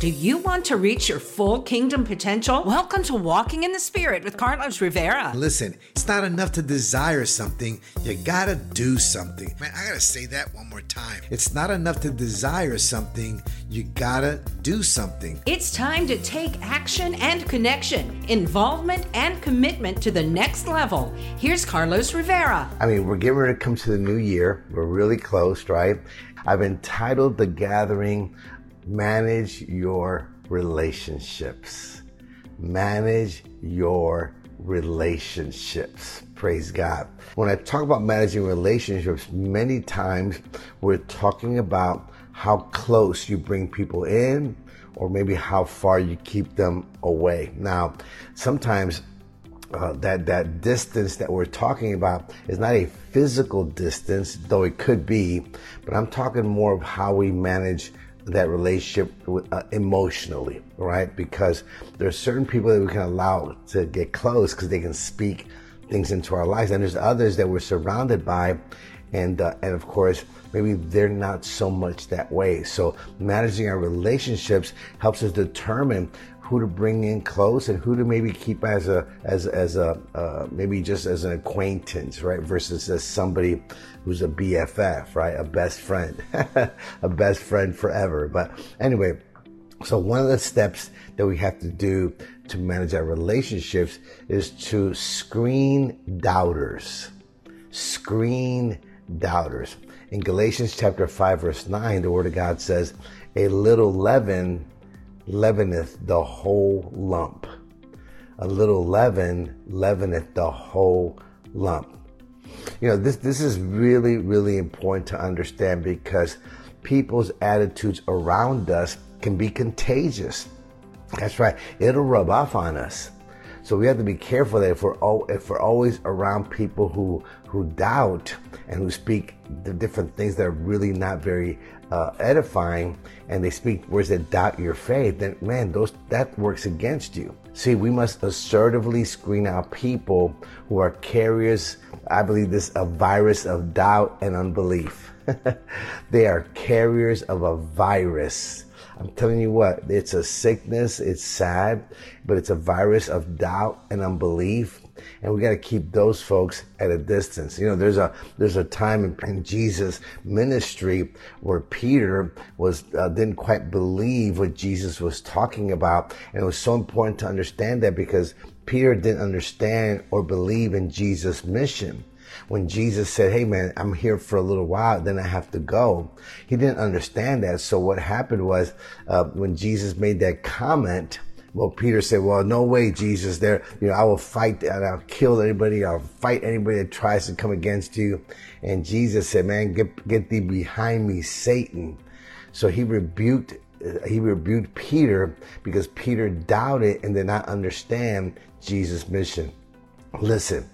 Do you want to reach your full kingdom potential? Welcome to Walking in the Spirit with Carlos Rivera. Listen, it's not enough to desire something, you gotta do something. Man, I gotta say that one more time. It's not enough to desire something, you gotta do something. It's time to take action and connection, involvement and commitment to the next level. Here's Carlos Rivera. I mean, we're getting ready to come to the new year. We're really close, right? I've entitled the gathering manage your relationships. Manage your relationships. Praise God. When I talk about managing relationships, many times we're talking about how close you bring people in or maybe how far you keep them away. Now, sometimes uh, that that distance that we're talking about is not a physical distance, though it could be, but I'm talking more of how we manage that relationship uh, emotionally, right? Because there are certain people that we can allow to get close because they can speak things into our lives, and there's others that we're surrounded by, and uh, and of course maybe they're not so much that way. So managing our relationships helps us determine who to bring in close and who to maybe keep as a as as a uh, maybe just as an acquaintance, right? Versus as somebody who's a BFF, right? A best friend, a best friend forever. But anyway, so one of the steps that we have to do to manage our relationships is to screen doubters. Screen doubters. In Galatians chapter 5 verse 9, the word of God says, a little leaven leaveneth the whole lump. A little leaven leaveneth the whole lump. You know, this, this is really, really important to understand because people's attitudes around us can be contagious. That's right. It'll rub off on us. So we have to be careful that if we're, if we're always around people who, who doubt and who speak the different things that are really not very uh, edifying and they speak words that doubt your faith, then man, those that works against you. See, we must assertively screen out people who are carriers. I believe this a virus of doubt and unbelief. they are carriers of a virus. I'm telling you what, it's a sickness, it's sad, but it's a virus of doubt and unbelief. And we got to keep those folks at a distance. You know, there's a there's a time in, in Jesus' ministry where Peter was uh, didn't quite believe what Jesus was talking about, and it was so important to understand that because Peter didn't understand or believe in Jesus' mission when Jesus said, Hey man, I'm here for a little while, then I have to go. He didn't understand that. So what happened was, uh, when Jesus made that comment, well, Peter said, well, no way, Jesus, there, you know, I will fight and I'll kill anybody. I'll fight anybody that tries to come against you. And Jesus said, man, get, get thee behind me, Satan. So he rebuked, he rebuked Peter because Peter doubted and did not understand Jesus' mission. Listen,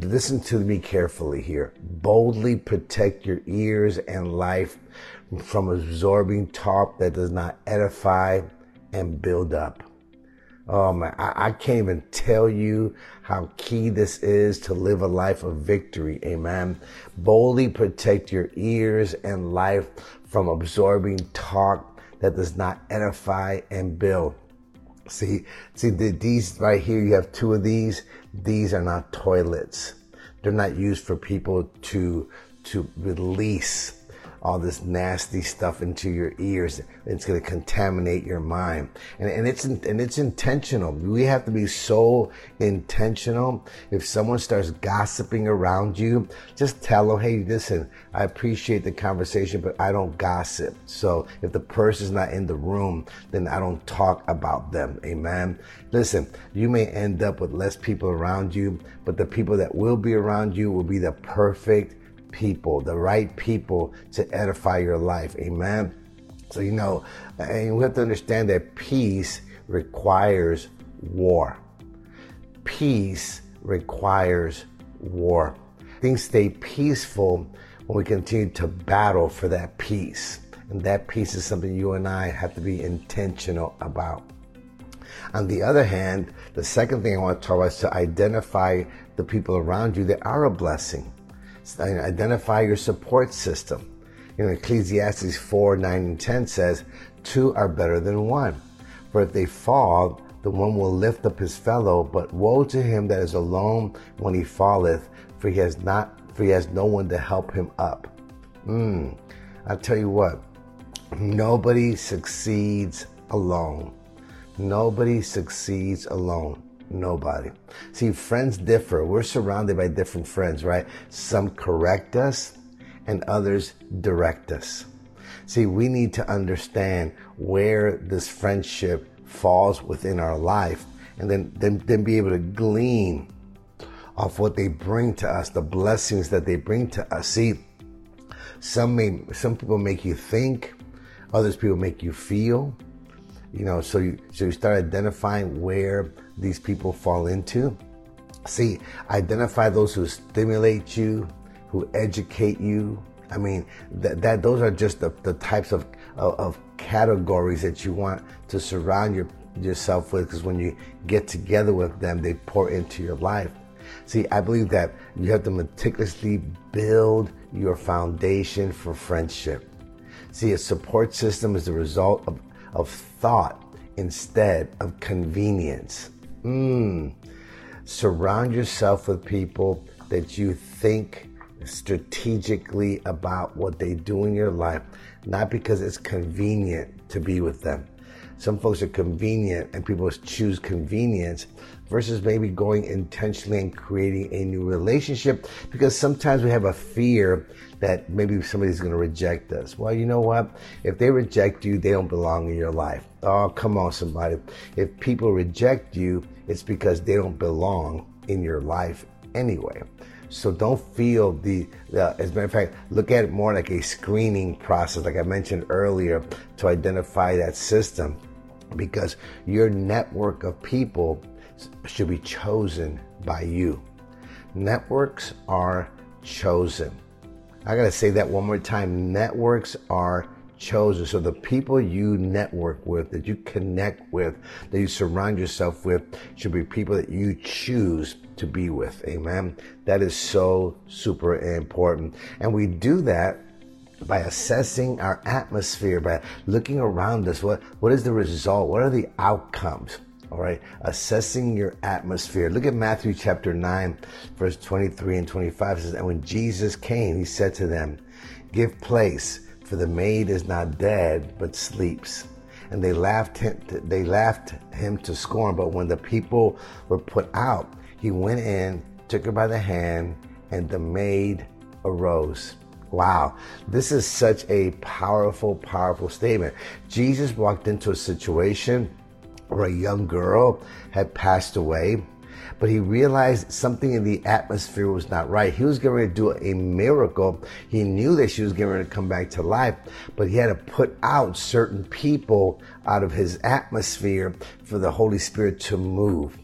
listen to me carefully here. Boldly protect your ears and life from absorbing talk that does not edify and build up. Oh man, I, I, can't even tell you how key this is to live a life of victory. Amen. Boldly protect your ears and life from absorbing talk that does not edify and build. See, see these right here, you have two of these. These are not toilets. They're not used for people to, to release all this nasty stuff into your ears. It's going to contaminate your mind. And, and it's, and it's intentional. We have to be so intentional. If someone starts gossiping around you, just tell them, Hey, listen, I appreciate the conversation, but I don't gossip. So if the person's not in the room, then I don't talk about them. Amen. Listen, you may end up with less people around you, but the people that will be around you will be the perfect people, the right people to edify your life. Amen. So, you know, and we have to understand that peace requires war. Peace requires war. Things stay peaceful when we continue to battle for that peace. And that peace is something you and I have to be intentional about. On the other hand, the second thing I want to talk about is to identify the people around you that are a blessing identify your support system. You know, Ecclesiastes 4, 9, and 10 says, two are better than one. For if they fall, the one will lift up his fellow, but woe to him that is alone when he falleth, for he has not for he has no one to help him up. Mm. I tell you what, nobody succeeds alone. Nobody succeeds alone. Nobody. See, friends differ. We're surrounded by different friends, right? Some correct us and others direct us. See, we need to understand where this friendship falls within our life and then, then, then be able to glean off what they bring to us, the blessings that they bring to us. See, some may, some people make you think, others people make you feel. You know, so you so you start identifying where these people fall into. See, identify those who stimulate you, who educate you. I mean, that, that those are just the, the types of, of, of categories that you want to surround your, yourself with because when you get together with them, they pour into your life. See, I believe that you have to meticulously build your foundation for friendship. See, a support system is the result of, of thought instead of convenience. Mm. Surround yourself with people that you think strategically about what they do in your life, not because it's convenient to be with them. Some folks are convenient and people choose convenience versus maybe going intentionally and creating a new relationship because sometimes we have a fear that maybe somebody's going to reject us. Well, you know what? If they reject you, they don't belong in your life. Oh, come on, somebody. If people reject you, it's because they don't belong in your life anyway. So don't feel the, uh, as a matter of fact, look at it more like a screening process, like I mentioned earlier, to identify that system because your network of people should be chosen by you. Networks are chosen. I got to say that one more time. Networks are chosen. So the people you network with, that you connect with, that you surround yourself with, should be people that you choose to be with. Amen. That is so super important. And we do that by assessing our atmosphere, by looking around us. What, what is the result? What are the outcomes? All right, assessing your atmosphere. Look at Matthew chapter 9, verse 23 and 25 it says, And when Jesus came, he said to them, Give place, for the maid is not dead, but sleeps. And they laughed him, they laughed him to scorn. But when the people were put out, he went in, took her by the hand, and the maid arose. Wow, this is such a powerful, powerful statement. Jesus walked into a situation where a young girl had passed away, but he realized something in the atmosphere was not right. He was going to do a miracle. He knew that she was going to come back to life, but he had to put out certain people out of his atmosphere for the Holy Spirit to move.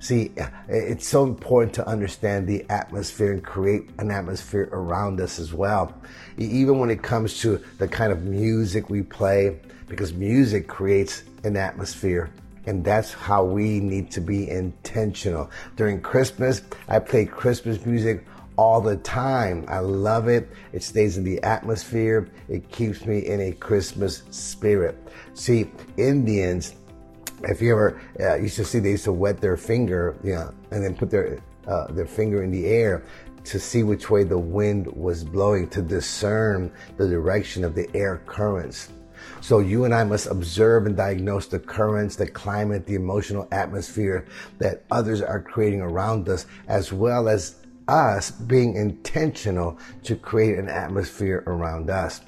See, it's so important to understand the atmosphere and create an atmosphere around us as well. Even when it comes to the kind of music we play, because music creates an atmosphere. And that's how we need to be intentional. During Christmas, I play Christmas music all the time. I love it. It stays in the atmosphere. It keeps me in a Christmas spirit. See, Indians, if you ever uh, used to see, they used to wet their finger, you know, and then put their uh, their finger in the air to see which way the wind was blowing to discern the direction of the air currents. So you and I must observe and diagnose the currents, the climate, the emotional atmosphere that others are creating around us, as well as us being intentional to create an atmosphere around us.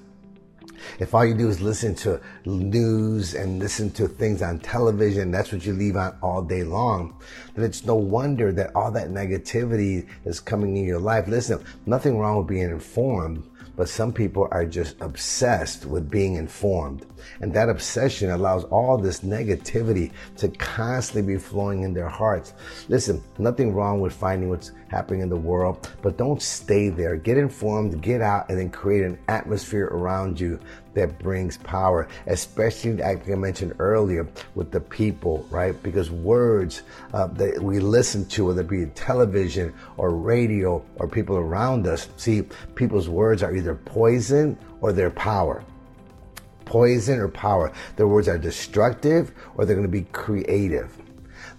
If all you do is listen to news and listen to things on television, that's what you leave on all day long, then it's no wonder that all that negativity is coming in your life. Listen, nothing wrong with being informed, but some people are just obsessed with being informed. And that obsession allows all this negativity to constantly be flowing in their hearts. Listen, nothing wrong with finding what's happening in the world, but don't stay there. Get informed, get out, and then create an atmosphere around you that brings power, especially like I mentioned earlier with the people, right? Because words uh, that we listen to, whether it be television or radio or people around us, see, people's words are either poison or their power. poison or power. Their words are destructive or they're going to be creative.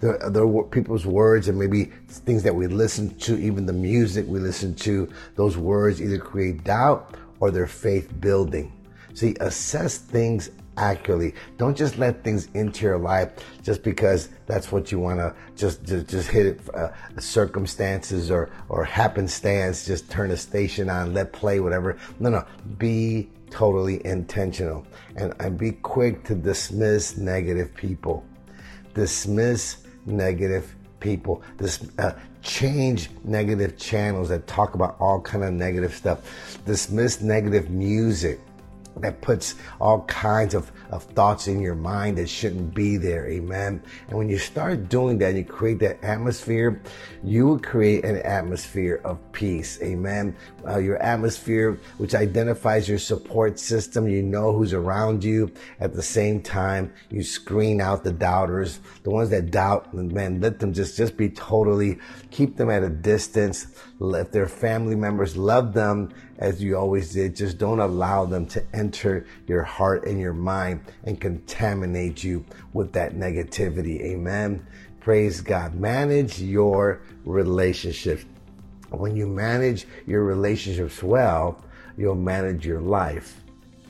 There are people's words and maybe things that we listen to, even the music we listen to, those words either create doubt or they're faith building. See, assess things accurately. Don't just let things into your life just because that's what you want to just, just just hit it. Uh, circumstances or or happenstance. Just turn a station on, let play, whatever. No, no. Be totally intentional and, and be quick to dismiss negative people. Dismiss negative people. This uh, change negative channels that talk about all kind of negative stuff. Dismiss negative music that puts all kinds of, of thoughts in your mind that shouldn't be there. Amen. And when you start doing that, you create that atmosphere, you will create an atmosphere of peace. Amen. Uh, your atmosphere, which identifies your support system, you know who's around you. At the same time, you screen out the doubters, the ones that doubt, man, let them just, just be totally, keep them at a distance. Let their family members love them as you always did. Just don't allow them to enter your heart and your mind and contaminate you with that negativity. Amen. Praise God. Manage your relationships. When you manage your relationships well, you'll manage your life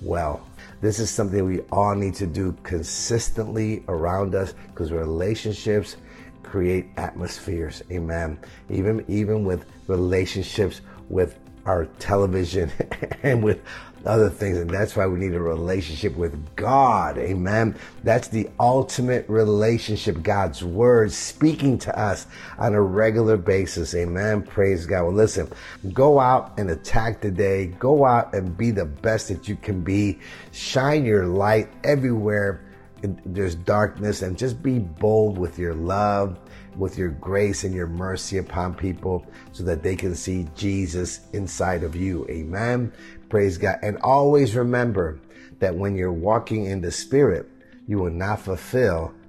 well. This is something we all need to do consistently around us because relationships create atmospheres. Amen. Even even with relationships with our television and with other things. And that's why we need a relationship with God. Amen. That's the ultimate relationship. God's word speaking to us on a regular basis. Amen. Praise God. Well, listen, go out and attack the day. Go out and be the best that you can be. Shine your light everywhere there's darkness and just be bold with your love with your grace and your mercy upon people so that they can see Jesus inside of you. Amen. Praise God. And always remember that when you're walking in the Spirit, you will not fulfill